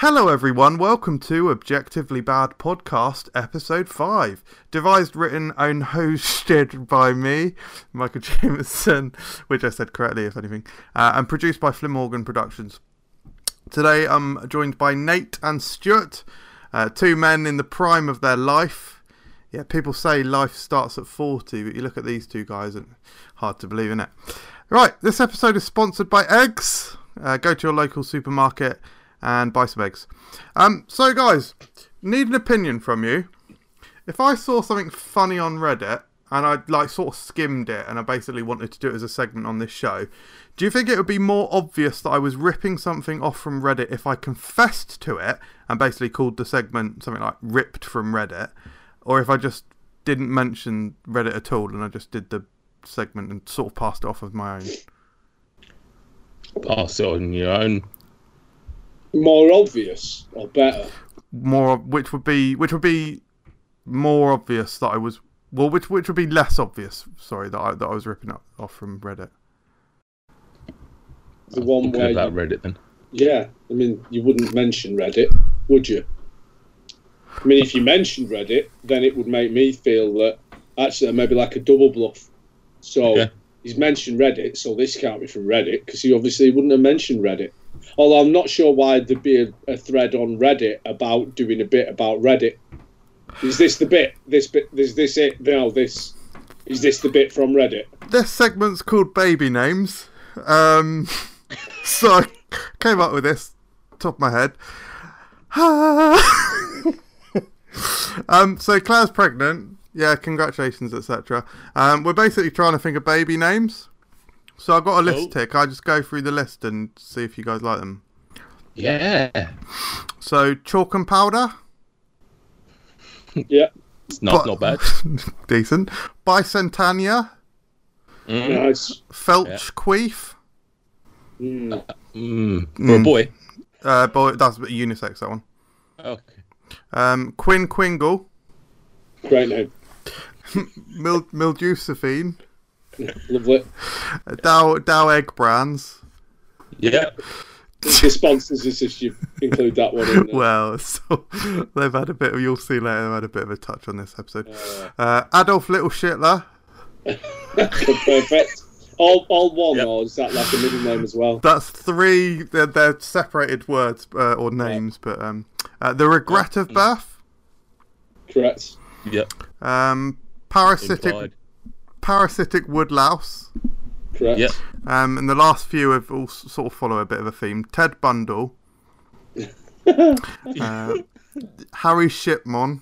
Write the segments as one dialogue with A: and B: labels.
A: Hello, everyone. Welcome to Objectively Bad Podcast, Episode 5. Devised, written, and hosted by me, Michael Jameson, which I said correctly, if anything, uh, and produced by Flynn Morgan Productions. Today, I'm joined by Nate and Stuart, uh, two men in the prime of their life. Yeah, people say life starts at 40, but you look at these two guys, and hard to believe, isn't it? Right, this episode is sponsored by Eggs. Uh, go to your local supermarket and buy some eggs. Um, so, guys, need an opinion from you. If I saw something funny on Reddit and I like sort of skimmed it and I basically wanted to do it as a segment on this show, do you think it would be more obvious that I was ripping something off from Reddit if I confessed to it and basically called the segment something like ripped from Reddit, or if I just didn't mention Reddit at all and I just did the segment and sort of passed it off of my own?
B: Pass it on your own.
C: More obvious or better?
A: more which would be which would be more obvious that I was well which which would be less obvious sorry that I that I was ripping up off from Reddit
C: The one
B: Thinking
C: where,
B: about
C: you,
B: Reddit then.
C: yeah, I mean, you wouldn't mention Reddit, would you? I mean, if you mentioned Reddit, then it would make me feel that actually maybe like a double bluff. So
B: Yeah.
C: he's mentioned Reddit, so this can't be from Reddit because he obviously wouldn't have mentioned Reddit. Although I'm not sure why there'd be a, a thread on Reddit about doing a bit about Reddit. Is this the bit? This bit? Is this it? No, this. Is this the bit from Reddit?
A: this segment's called baby names um so I came up with this top of my head um so Claire's pregnant yeah congratulations etc um we're basically trying to think of baby names so I've got a list
B: Oh.
A: here can I just go through the list and see if you guys like them
B: Yeah.
A: so chalk and powder
C: Yeah,
B: It's not,
A: But-
B: not bad.
A: decent Bicentennia
B: Mm.
C: nice.
A: Felch
B: Yeah.
A: Queef
C: Mm.
B: Mm. For a boy.
A: uh boy that's unisex that one
B: Okay.
A: um Quinn Quingle
C: Great name.
A: Mil Miljucephine
C: Lovely.
A: Dow Dow Egg Brands.
B: Yeah.
C: the sponsors is if you include that one in there.
A: Well, so they've had a bit of. You'll see later. They've had a bit of a touch on this episode.
C: Uh,
A: Uh, Adolf Little Shitler.
C: perfect. All, all one,
B: Yep.
C: or is that like a middle name as well?
A: That's three. They're, they're separated words uh, or names, but um, uh, the regret of birth.
C: Correct.
B: Yep.
A: Um, parasitic
B: Implied.
A: Parasitic woodlouse.
C: Correct.
B: Yep.
A: Um, and the last few have all sort of follow a bit of a theme. Ted Bundle. uh, Harry Shipmon.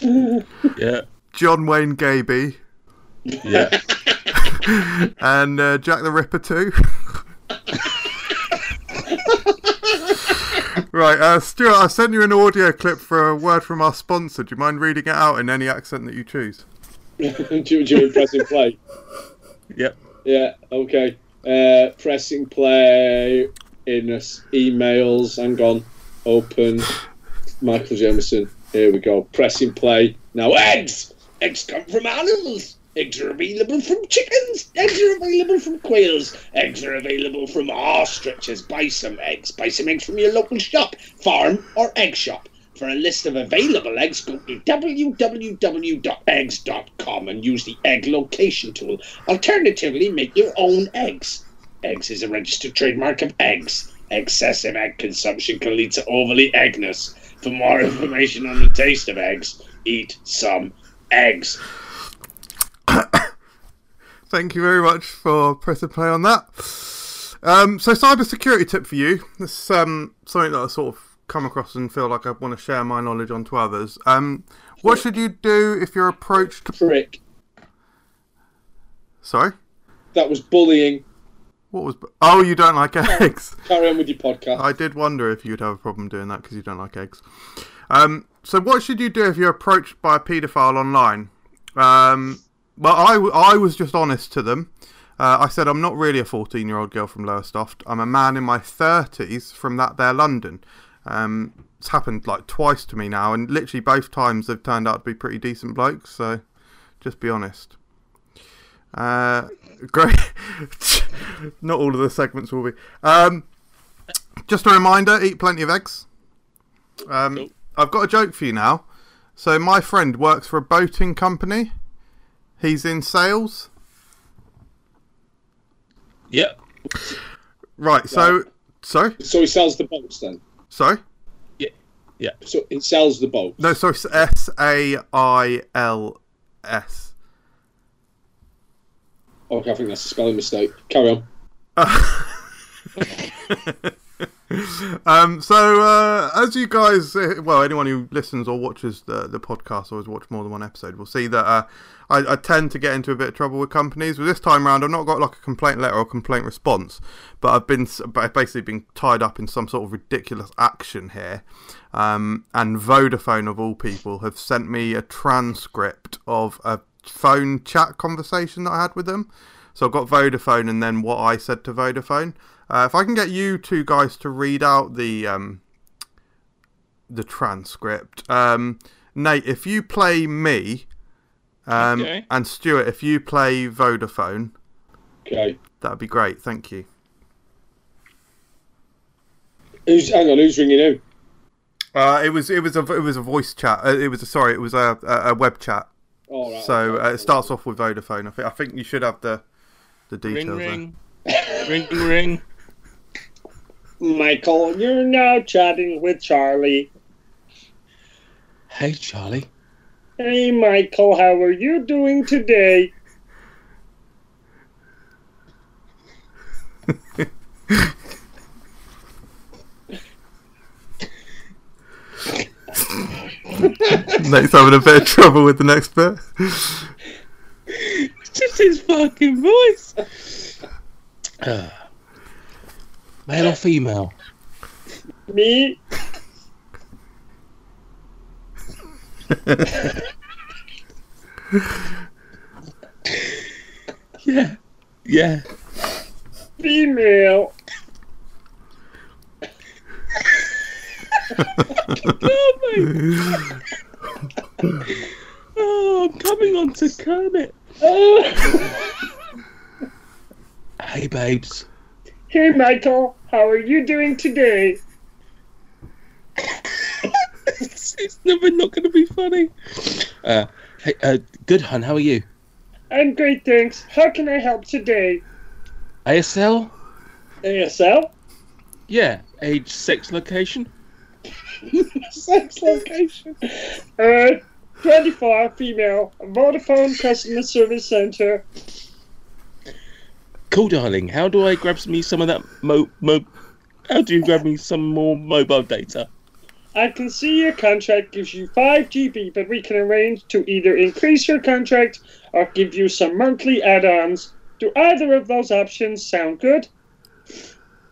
B: Yeah.
A: John Wayne Gaby.
B: Yeah.
A: and uh, Jack the Ripper too. right, uh, Stuart, I sent you an audio clip for a word from our sponsor. Do you mind reading it out in any accent that you choose?
C: Do, you- do pressing play?
B: Yep.
C: Yeah, okay. Uh, pressing play in us emails. Hang on. Open. Michael Jameson. Here we go. Pressing play. Now, eggs! Eggs come from animals. Eggs are available from chickens. Eggs are available from quails. Eggs are available from ostriches. Buy some eggs. Buy some eggs from your local shop, farm, or egg shop. For a list of available eggs, go to www.eggs.com and use the egg location tool. Alternatively, make your own eggs. Eggs is a registered trademark of eggs. Excessive egg consumption can lead to overly eggness. For more information on the taste of eggs, eat some eggs.
A: Thank you very much for pressing play on that. Um, so, cybersecurity tip for you. This is um, something that I sort of come across and feel like I want to share my knowledge onto others. Um, what should you do if you're approached?
C: Prick.
A: Sorry,
C: That was bullying.
A: what was? Oh, you don't like eggs.
C: Carry on with your podcast.
A: I did wonder if you'd have a problem doing that because you don't like eggs. Um, so, what should you do if you're approached by a paedophile online? Um, well, I, w- I was just honest to them. Uh, I said, I'm not really a 14 year old girl from Lowestoft. I'm a man in my 30s from that there London. Um, it's happened like twice to me now, and literally both times they've turned out to be pretty decent blokes, so just be honest. Uh, great. Not all of the segments will be. Um, just a reminder: eat plenty of eggs. Um,
B: Cool.
A: I've got a joke for you now. So my friend works for a boating company. He's in sales.
B: Yep.
A: Right. So sorry,
C: So he sells the boats then.
A: Sorry. Yeah, yeah.
C: So it sells the boat.
A: No, sorry. S A I L S.
C: Okay, I think that's a spelling mistake. Carry on.
A: Um, so uh, as you guys, uh, well, anyone who listens or watches the the podcast or has watched more than one episode will see that uh, I, I tend to get into a bit of trouble with companies. But this time round, I've not got like a complaint letter or complaint response, but I've been I've basically been tied up in some sort of ridiculous action here. Um, and Vodafone of all people have sent me a transcript of a phone chat conversation that I had with them. So I've got Vodafone and then what I said to Vodafone. Uh, if I can get you two guys to read out the um, the transcript, um, Nate, if you play me, um,
B: Okay.
A: and Stuart, if you play Vodafone,
C: Okay.
A: that'd be great. Thank you.
C: Who's hang on? Who's ringing who?
A: Uh, it was it was a it was a voice chat. Uh, it was a, sorry, it was a, a, a web chat.
C: All right.
A: So uh, it starts off with Vodafone. I think I think you should have the the
B: Ring,
A: details
B: ring. ring, ring, ring.
C: Michael, you're now chatting with Charlie.
B: Hey, Charlie.
C: Hey, Michael, how are you doing today?
A: there. Nate's having a bit of trouble with the next bit.
B: It's just his fucking voice. Ah. Male or female?
C: Me?
B: Yeah. Yeah.
C: Female.
B: Oh, oh, I'm coming on to Kermit. Hey, babes.
C: hey, Michael, how are you doing today?
B: it's, never not going to be funny. Uh, hey, uh, good, hun. How are you?
C: I'm great, thanks. How can I help today?
B: ASL?
C: ASL?
B: Yeah. Age, sex, location?
C: Sex location. Uh, 24, female. Vodafone Customer Service Center.
B: Cool, darling. How do I grab me some of that mo mo? How do you grab me some more mobile data?
C: I can see your contract gives you 5 GB, but we can arrange to either increase your contract or give you some monthly add ons. Do either of those options sound good?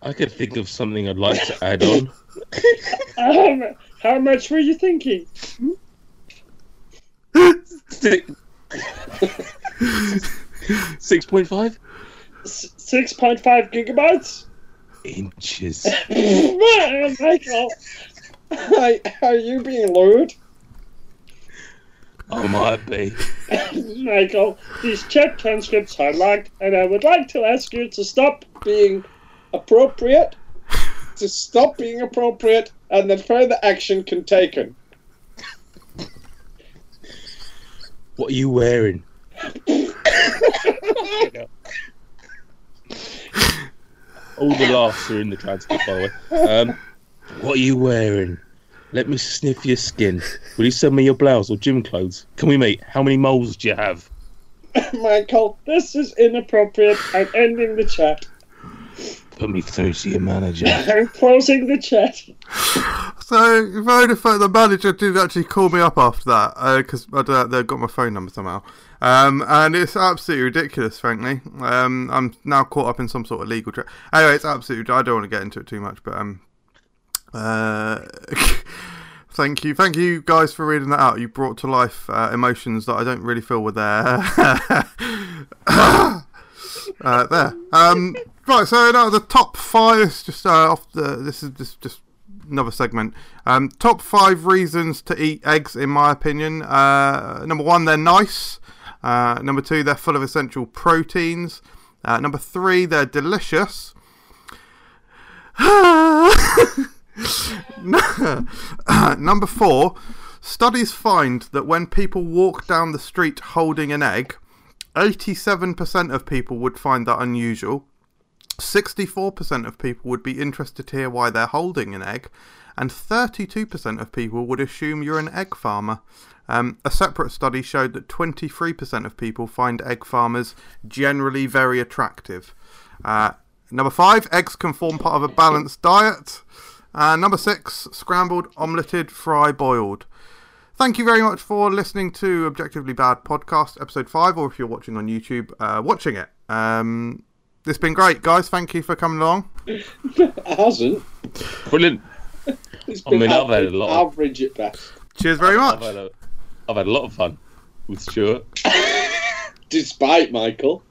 B: I could think of something I'd like to add on.
C: Um, how much were you thinking?
B: Six. Six point five
C: gigabytes?
B: inches.
C: Michael! Are you being lewd?
B: I might be.
C: Michael, these chat transcripts are locked, and I would like to ask you to stop being appropriate, to stop being appropriate, and that further action can taken.
B: What are you wearing? All the laughs are in the transcript, by the way. Um, what are you wearing? Let me sniff your skin. Will you send me your blouse or gym clothes? Can we meet? How many moles do you have?
C: Michael, this is inappropriate. I'm ending the chat.
B: Put me through to your manager.
C: I'm closing the chat.
A: So Vodafone, the manager did actually call me up after that because I don't, they got my phone number somehow, um, and it's absolutely ridiculous. Frankly, um, I'm now caught up in some sort of legal. Tra- anyway, it's absolutely. I don't want to get into it too much, but um, uh, thank you, thank you guys for reading that out. You brought to life uh, emotions that I don't really feel were there. uh, there. Um, right. So now the top five. Just uh, off the. This is just just another segment. Um, top five reasons to eat eggs, in my opinion. Uh, number one, they're nice. Uh, number two, they're full of essential proteins. Uh, number three, they're delicious. Number four, studies find that when people walk down the street holding an egg, 87% of people would find that unusual. 64% of people would be interested to hear why they're holding an egg, and 32% of people would assume you're an egg farmer. Um, a separate study showed that 23% of people find egg farmers generally very attractive. Uh, number five, eggs can form part of a balanced diet. Uh, number six, scrambled, omeleted, fry, boiled. Thank you very much for listening to Objectively Bad Podcast, episode five, or if you're watching on YouTube, uh, watching it. Um, it's been great, guys. Thank you for coming along.
C: It hasn't.
B: Brilliant.
C: It's
B: I
C: been
B: mean, I've had a lot of-
C: average at best.
A: Cheers very
B: I've
A: much.
B: had a, I've had a lot of fun with Stuart.
C: Despite Michael.